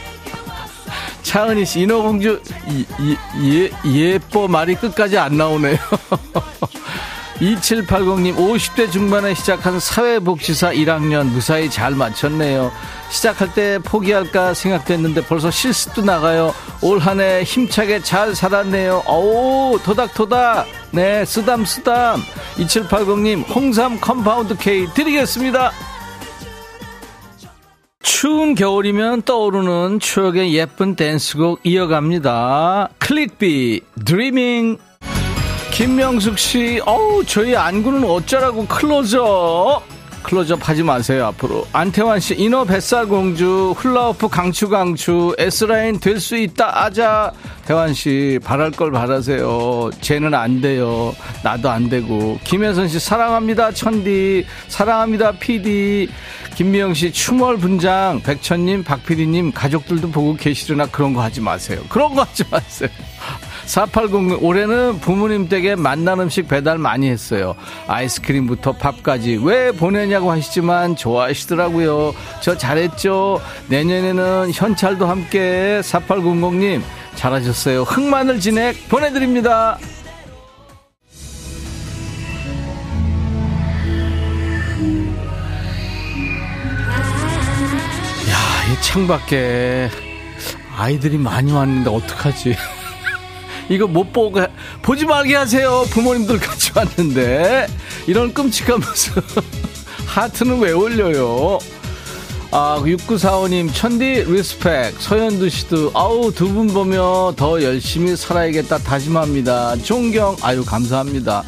차은희 씨 인어공주 이, 이, 예, 예뻐 말이 끝까지 안 나오네요 2780님 50대 중반에 시작한 사회복지사 1학년 무사히 잘 마쳤네요. 시작할 때 포기할까 생각됐는데 벌써 실습도 나가요. 올 한 해 힘차게 잘 살았네요. 어우 토닥토닥 네 쓰담쓰담 2780님 홍삼 compound K 드리겠습니다. 추운 겨울이면 떠오르는 추억의 예쁜 댄스곡 이어갑니다. 클릭비 Dreaming 김명숙 씨, 어우, 저희 안구는 어쩌라고 클로저. 클로즈업 하지 마세요, 앞으로. 안태환 씨, 인어 뱃살 공주, 훌라후프 강추 강추, S라인 될 수 있다, 아자. 태환 씨, 바랄 걸 바라세요. 쟤는 안 돼요. 나도 안 되고. 김혜선 씨, 사랑합니다, 천디. 사랑합니다, PD. 김미영 씨, 추멀 분장. 백천님, 박PD님, 가족들도 보고 계시려나 그런 거 하지 마세요. 그런 거 하지 마세요. 4800 올해는 부모님 댁에 만난 음식 배달 많이 했어요. 아이스크림부터 밥까지 왜 보내냐고 하시지만 좋아하시더라고요. 저 잘했죠. 내년에는 현찰도 함께 4800님 잘하셨어요. 흑마늘 진액 보내드립니다. 창밖에 아이들이 많이 왔는데 어떡하지? 이거 못 보고 보지 말게 하세요. 부모님들 같이 왔는데 이런 끔찍한 모습 하트는 왜 올려요? 아, 6945님, 천디 respect. 서현두 씨도, 아우, 두 분 보며 더 열심히 살아야겠다 다짐합니다. 존경, 아유, 감사합니다.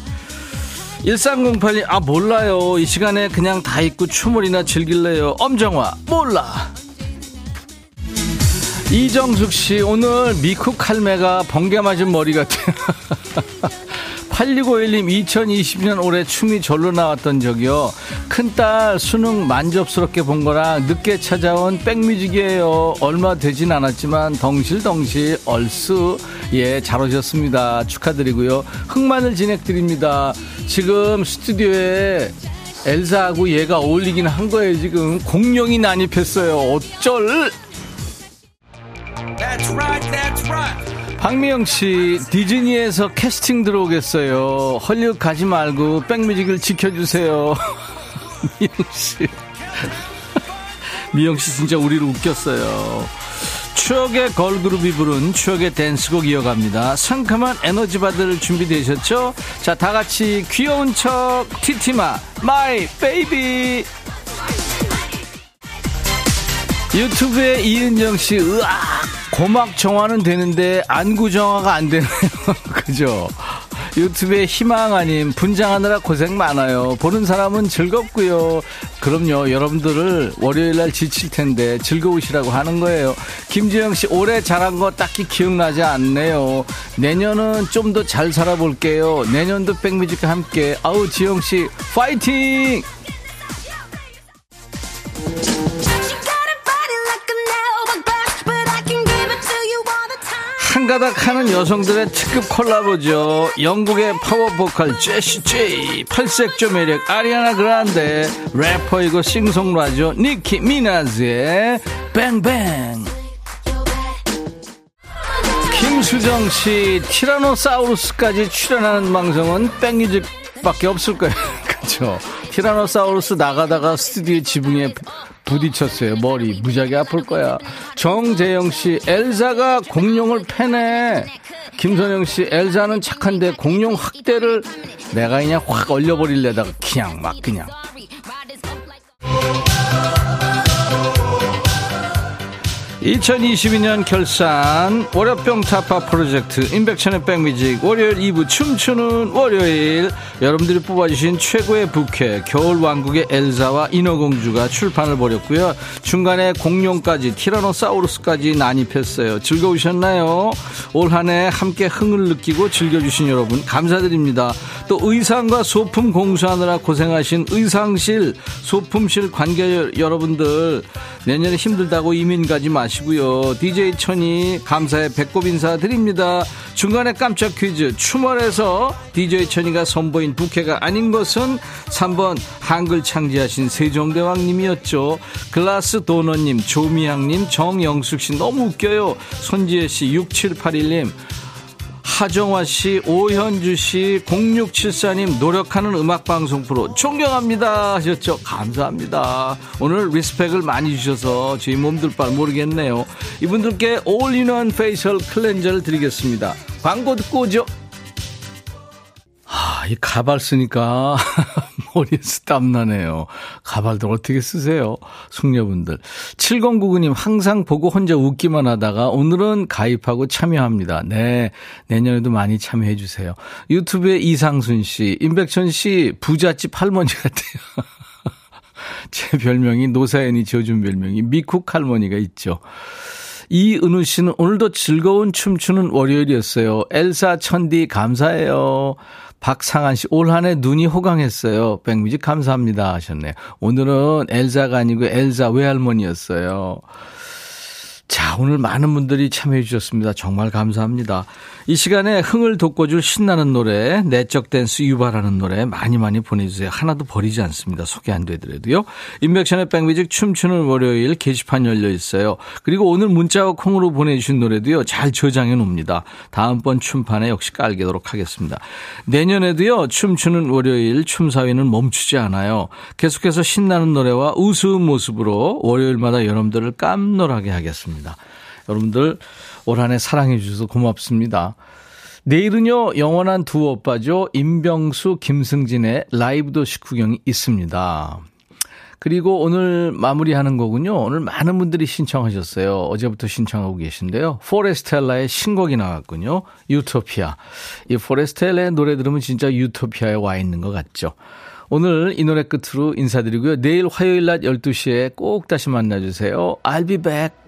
1308님, 아, 몰라요. 이 시간에 그냥 다 입고 춤을이나 즐길래요. 엄정화, 몰라. 이정숙 씨, 오늘 미쿡 할매가 번개 맞은 머리 같아요. 8651님, 2020년 올해 춤이 절로 나왔던 적이요. 큰딸 수능 만족스럽게 본 거랑 늦게 찾아온 백뮤직이에요. 얼마 되진 않았지만 덩실덩실 얼쑤. 예, 잘 오셨습니다. 축하드리고요. 흑마늘 진행드립니다. 지금 스튜디오에 엘사하고 얘가 어울리긴 한 거예요, 지금. 공룡이 난입했어요. 어쩔! 박미영 씨, 디즈니에서 캐스팅 들어오겠어요. 헐리우드 가지 말고 백뮤직을 지켜주세요. 미영 씨. 미영 씨 진짜 우리를 웃겼어요. 추억의 걸그룹이 부른 추억의 댄스곡 이어갑니다. 상큼한 에너지 받을 준비되셨죠? 자, 다 같이 귀여운 척, 티티마, My Baby. 유튜브에 이은정 씨, 으악! 고막 정화는 되는데 안구 정화가 안 되네요. 그죠? 유튜브에 희망 아님 분장하느라 고생 많아요. 보는 사람은 즐겁고요. 그럼요. 여러분들을 월요일 날 지칠 텐데 즐거우시라고 하는 거예요. 김지영 씨 올해 잘한 거 딱히 기억나지 않네요. 내년은 좀 더 잘 살아볼게요. 내년도 백뮤직과 함께 아우 지영 씨 파이팅! 한가닥 하는 여성들의 특급 콜라보죠. 영국의 파워 보컬 제시 제이, 팔색조 매력 아리아나 그란데, 래퍼이고 싱송라죠. 니키 미나즈의 Bang Bang. 김수정 씨, 티라노사우루스까지 출연하는 방송은 뺑뮤직밖에 없을 거예요. 그죠? 티라노사우루스 나가다가 스튜디오 지붕에 부딪혔어요. 머리 무지하게 아플 거야. 정재영 씨, 엘사가 공룡을 패네. 김선영 씨, 엘사는 착한데 공룡 학대를 내가 그냥 확 얼려버릴래다가 그냥 막 그냥. 2022년 결산 월요병 타파 프로젝트 인백천의 백뮤직 월요일 2부 춤추는 월요일. 여러분들이 뽑아주신 최고의 부캐 겨울왕국의 엘사와 인어공주가 출판을 벌였고요. 중간에 공룡까지 티라노사우루스까지 난입했어요. 즐거우셨나요? 올 한해 함께 흥을 느끼고 즐겨주신 여러분 감사드립니다. 또 의상과 소품 공수하느라 고생하신 의상실 소품실 관계 여러분들 내년에 힘들다고 이민 가지 마시고 요. DJ 천이 감사의 배꼽 인사 드립니다. 중간에 깜짝 퀴즈 추월해서 DJ 천이가 선보인 부캐가 아닌 것은 3번 한글 창제하신 세종대왕님이었죠. 글라스 도너님, 조미양님, 정영숙 씨 너무 웃겨요. 손지혜 씨, 6781님. 하정화 씨, 오현주 씨, 0674님 노력하는 음악방송 프로 존경합니다 하셨죠. 감사합니다. 오늘 respect을 많이 주셔서 저희 몸둘 바를 모르겠네요. 이분들께 all-in-one facial cleanser를 드리겠습니다. 광고 듣고 오죠. 아, 이 가발 쓰니까 머리에서 땀나네요. 가발들 어떻게 쓰세요? 숙녀분들. 7099님 항상 보고 혼자 웃기만 하다가 오늘은 가입하고 참여합니다. 네. 내년에도 많이 참여해 주세요. 유튜브에 이상순 씨, 임백천 씨 부잣집 할머니 같아요. 제 별명이 노사연이 지어준 별명이 미쿡 할머니가 있죠. 이은우 씨는 오늘도 즐거운 춤추는 월요일이었어요. 엘사 천디 감사해요. 박상한 씨, 올 한 해 눈이 호강했어요. 백뮤직 감사합니다 하셨네요. 오늘은 엘사가 아니고 엘사 외할머니였어요. 자, 오늘 많은 분들이 참여해 주셨습니다. 정말 감사합니다. 이 시간에 흥을 돋궈줄 신나는 노래, 내적 댄스 유발하는 노래 많이 많이 보내주세요. 하나도 버리지 않습니다. 소개 안 되더라도요. 인백션의 백뮤직 춤추는 월요일 게시판 열려 있어요. 그리고 오늘 문자와 콩으로 보내주신 노래도요. 잘 저장해 놓습니다. 다음번 춤판에 역시 깔게도록 하겠습니다. 내년에도요. 춤추는 월요일 춤사위는 멈추지 않아요. 계속해서 신나는 노래와 우스운 모습으로 월요일마다 여러분들을 깜놀하게 하겠습니다. 여러분들 올 한 해 사랑해 주셔서 고맙습니다. 내일은요, 영원한 두 오빠죠. 임병수, 김승진의 라이브 도시 구경이 있습니다. 그리고 오늘 마무리하는 거군요. 오늘 많은 분들이 신청하셨어요. 어제부터 신청하고 계신데요. 포레스텔라의 신곡이 나왔군요. 유토피아. 이 포레스텔라의 노래 들으면 진짜 유토피아에 와 있는 것 같죠. 오늘 이 노래 끝으로 인사드리고요. 내일 화요일 낮 12시에 꼭 다시 만나주세요. I'll be back.